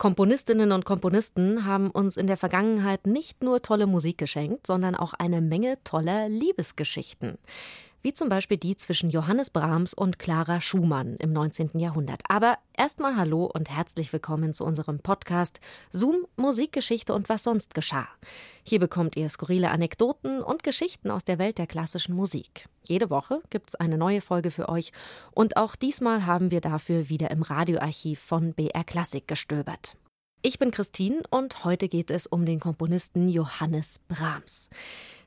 Komponistinnen und Komponisten haben uns in der Vergangenheit nicht nur tolle Musik geschenkt, sondern auch eine Menge toller Liebesgeschichten. Wie zum Beispiel die zwischen Johannes Brahms und Clara Schumann im 19. Jahrhundert. Aber erstmal Hallo und herzlich willkommen zu unserem Podcast Zoom, Musikgeschichte und was sonst geschah. Hier bekommt ihr skurrile Anekdoten und Geschichten aus der Welt der klassischen Musik. Jede Woche gibt es eine neue Folge für euch und auch diesmal haben wir dafür wieder im Radioarchiv von BR Klassik gestöbert. Ich bin Christine und heute geht es um den Komponisten Johannes Brahms.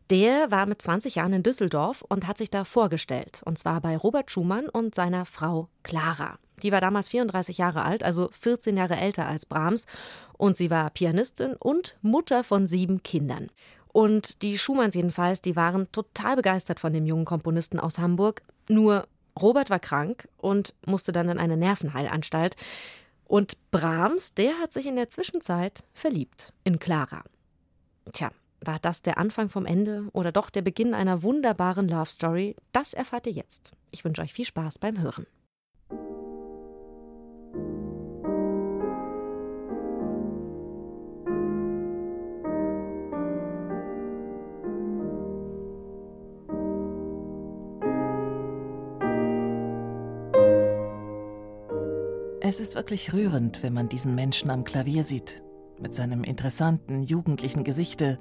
Der war mit 20 Jahren in Düsseldorf und hat sich da vorgestellt, und zwar bei Robert Schumann und seiner Frau Clara. Die war damals 34 Jahre alt, also 14 Jahre älter als Brahms, und sie war Pianistin und Mutter von sieben Kindern. Und die Schumanns jedenfalls, die waren total begeistert von dem jungen Komponisten aus Hamburg. Nur Robert war krank und musste dann in eine Nervenheilanstalt. Und Brahms, der hat sich in der Zwischenzeit verliebt in Clara. Tja, war das der Anfang vom Ende oder doch der Beginn einer wunderbaren Love Story? Das erfahrt ihr jetzt. Ich wünsche euch viel Spaß beim Hören. Es ist wirklich rührend, wenn man diesen Menschen am Klavier sieht, mit seinem interessanten, jugendlichen Gesichte,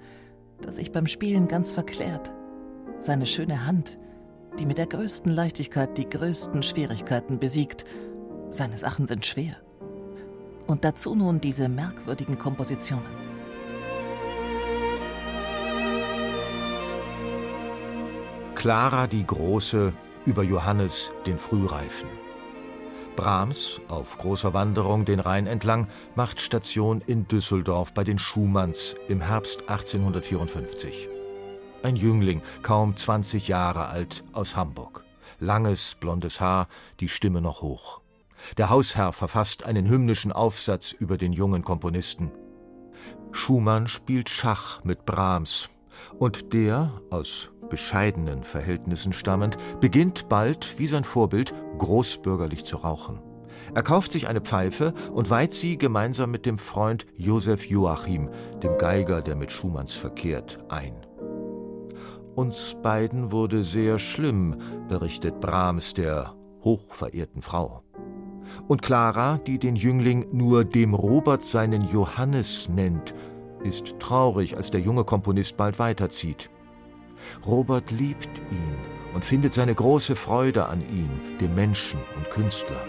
das sich beim Spielen ganz verklärt. Seine schöne Hand, die mit der größten Leichtigkeit die größten Schwierigkeiten besiegt. Seine Sachen sind schwer. Und dazu nun diese merkwürdigen Kompositionen. Clara die Große über Johannes den Frühreifen. Brahms, auf großer Wanderung den Rhein entlang, macht Station in Düsseldorf bei den Schumanns im Herbst 1854. Ein Jüngling, kaum 20 Jahre alt, aus Hamburg. Langes, blondes Haar, die Stimme noch hoch. Der Hausherr verfasst einen hymnischen Aufsatz über den jungen Komponisten. Schumann spielt Schach mit Brahms, und der, aus bescheidenen Verhältnissen stammend, beginnt bald, wie sein Vorbild, großbürgerlich zu rauchen. Er kauft sich eine Pfeife und weiht sie gemeinsam mit dem Freund Josef Joachim, dem Geiger, der mit Schumanns verkehrt, ein. Uns beiden wurde sehr schlimm, berichtet Brahms der hochverehrten Frau. Und Clara, die den Jüngling nur dem Robert seinen Johannes nennt, ist traurig, als der junge Komponist bald weiterzieht. Robert liebt ihn und findet seine große Freude an ihm, dem Menschen und Künstler.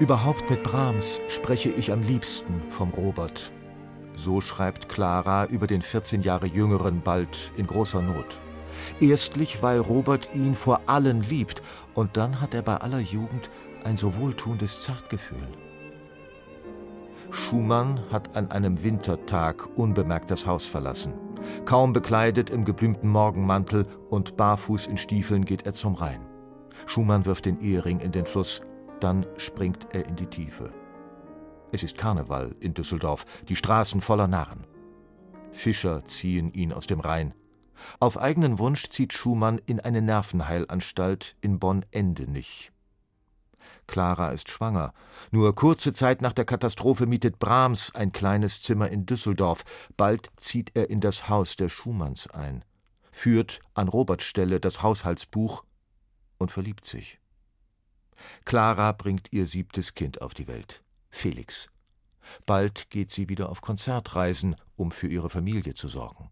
Überhaupt mit Brahms spreche ich am liebsten vom Robert. So schreibt Clara über den 14 Jahre jüngeren bald in großer Not. Erstlich, weil Robert ihn vor allen liebt, und dann hat er bei aller Jugend ein so wohltuendes Zartgefühl. Schumann hat an einem Wintertag unbemerkt das Haus verlassen. Kaum bekleidet im geblümten Morgenmantel und barfuß in Stiefeln geht er zum Rhein. Schumann wirft den Ehering in den Fluss, dann springt er in die Tiefe. Es ist Karneval in Düsseldorf, die Straßen voller Narren. Fischer ziehen ihn aus dem Rhein. Auf eigenen Wunsch zieht Schumann in eine Nervenheilanstalt in Bonn-Endenich. Clara ist schwanger. Nur kurze Zeit nach der Katastrophe mietet Brahms ein kleines Zimmer in Düsseldorf. Bald zieht er in das Haus der Schumanns ein, führt an Roberts Stelle das Haushaltsbuch und verliebt sich. Clara bringt ihr siebtes Kind auf die Welt, Felix. Bald geht sie wieder auf Konzertreisen, um für ihre Familie zu sorgen.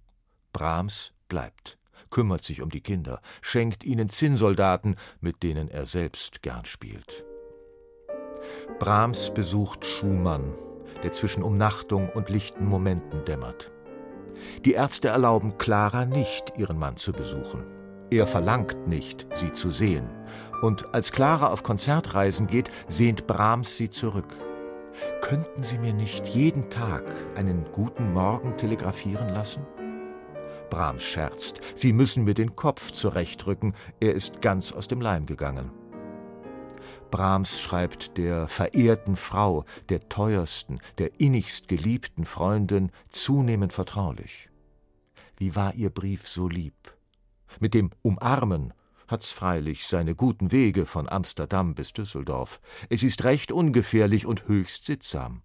Brahms bleibt, kümmert sich um die Kinder, schenkt ihnen Zinnsoldaten, mit denen er selbst gern spielt. Brahms besucht Schumann, der zwischen Umnachtung und lichten Momenten dämmert. Die Ärzte erlauben Clara nicht, ihren Mann zu besuchen. Er verlangt nicht, sie zu sehen. Und als Clara auf Konzertreisen geht, sehnt Brahms sie zurück. Könnten Sie mir nicht jeden Tag einen guten Morgen telegrafieren lassen? Brahms scherzt, Sie müssen mir den Kopf zurechtrücken, er ist ganz aus dem Leim gegangen. Brahms schreibt der verehrten Frau, der teuersten, der innigst geliebten Freundin zunehmend vertraulich. Wie war ihr Brief so lieb? Mit dem Umarmen hat's freilich seine guten Wege von Amsterdam bis Düsseldorf. Es ist recht ungefährlich und höchst sittsam.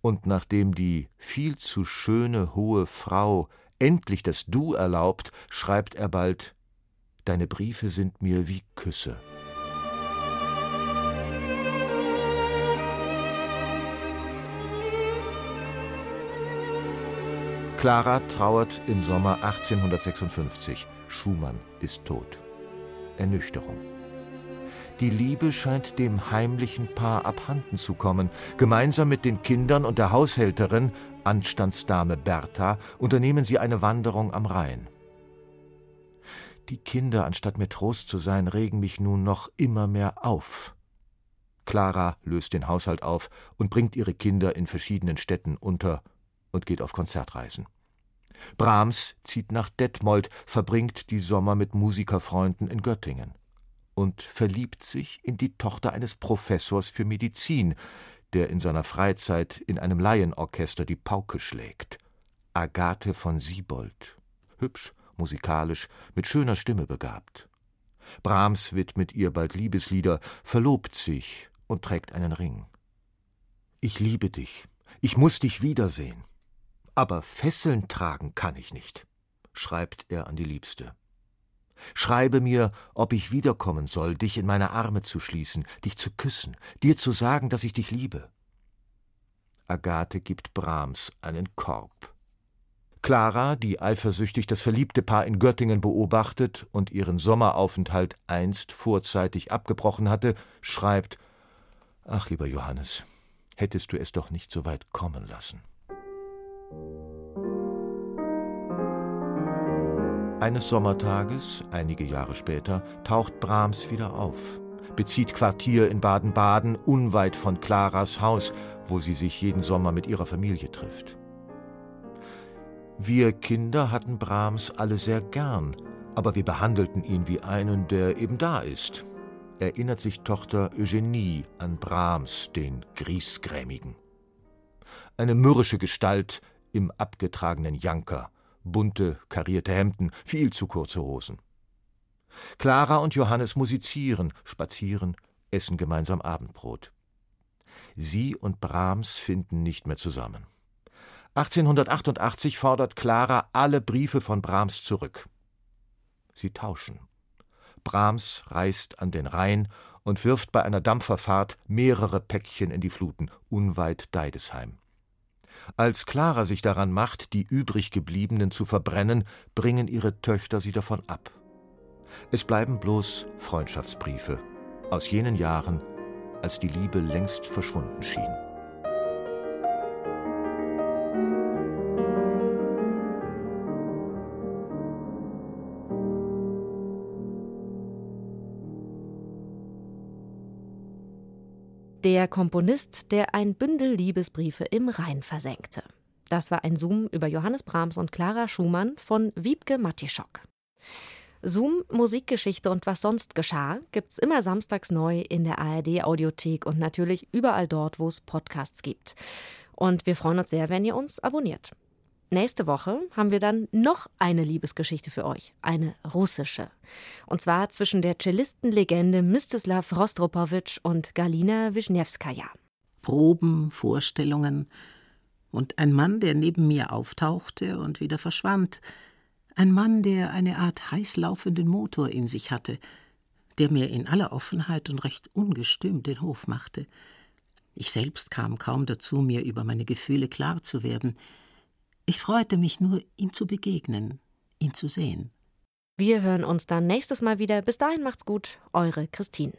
Und nachdem die viel zu schöne hohe Frau endlich das Du erlaubt, schreibt er bald Deine Briefe sind mir wie Küsse. Clara trauert im Sommer 1856. Schumann ist tot. Ernüchterung. Die Liebe scheint dem heimlichen Paar abhanden zu kommen. Gemeinsam mit den Kindern und der Haushälterin, Anstandsdame Bertha, unternehmen sie eine Wanderung am Rhein. Die Kinder, anstatt mir Trost zu sein, regen mich nun noch immer mehr auf. Clara löst den Haushalt auf und bringt ihre Kinder in verschiedenen Städten unter und geht auf Konzertreisen. Brahms zieht nach Detmold, verbringt die Sommer mit Musikerfreunden in Göttingen und verliebt sich in die Tochter eines Professors für Medizin, der in seiner Freizeit in einem Laienorchester die Pauke schlägt. Agathe von Siebold. Hübsch, musikalisch, mit schöner Stimme begabt. Brahms widmet ihr bald Liebeslieder, verlobt sich und trägt einen Ring. Ich liebe dich, ich muss dich wiedersehen. Aber Fesseln tragen kann ich nicht, schreibt er an die Liebste. Schreibe mir, ob ich wiederkommen soll, dich in meine Arme zu schließen, dich zu küssen, dir zu sagen, dass ich dich liebe. Agathe gibt Brahms einen Korb. Clara, die eifersüchtig das verliebte Paar in Göttingen beobachtet und ihren Sommeraufenthalt einst vorzeitig abgebrochen hatte, schreibt Ach, lieber Johannes, hättest du es doch nicht so weit kommen lassen. Eines Sommertages, einige Jahre später, taucht Brahms wieder auf, bezieht Quartier in Baden-Baden, unweit von Claras Haus, wo sie sich jeden Sommer mit ihrer Familie trifft. Wir Kinder hatten Brahms alle sehr gern, aber wir behandelten ihn wie einen, der eben da ist, erinnert sich Tochter Eugenie an Brahms, den Griesgrämigen. Eine mürrische Gestalt, im abgetragenen Janker, bunte, karierte Hemden, viel zu kurze Hosen. Clara und Johannes musizieren, spazieren, essen gemeinsam Abendbrot. Sie und Brahms finden nicht mehr zusammen. 1888 fordert Clara alle Briefe von Brahms zurück. Sie tauschen. Brahms reist an den Rhein und wirft bei einer Dampferfahrt mehrere Päckchen in die Fluten, unweit Deidesheim. Als Clara sich daran macht, die übrig gebliebenen zu verbrennen, bringen ihre Töchter sie davon ab. Es bleiben bloß Freundschaftsbriefe aus jenen Jahren, als die Liebe längst verschwunden schien. Der Komponist, der ein Bündel Liebesbriefe im Rhein versenkte. Das war ein Zoom über Johannes Brahms und Clara Schumann von Wiebke Matischok. Zoom, Musikgeschichte und was sonst geschah, gibt's immer samstags neu in der ARD Audiothek und natürlich überall dort, wo es Podcasts gibt. Und wir freuen uns sehr, wenn ihr uns abonniert. Nächste Woche haben wir dann noch eine Liebesgeschichte für euch, eine russische. Und zwar zwischen der Cellistenlegende Mstislav Rostropowitsch und Galina Wischniewskaja. Proben, Vorstellungen und ein Mann, der neben mir auftauchte und wieder verschwand. Ein Mann, der eine Art heißlaufenden Motor in sich hatte, der mir in aller Offenheit und recht ungestüm den Hof machte. Ich selbst kam kaum dazu, mir über meine Gefühle klar zu werden. Ich freute mich nur, ihm zu begegnen, ihn zu sehen. Wir hören uns dann nächstes Mal wieder. Bis dahin macht's gut, eure Christine.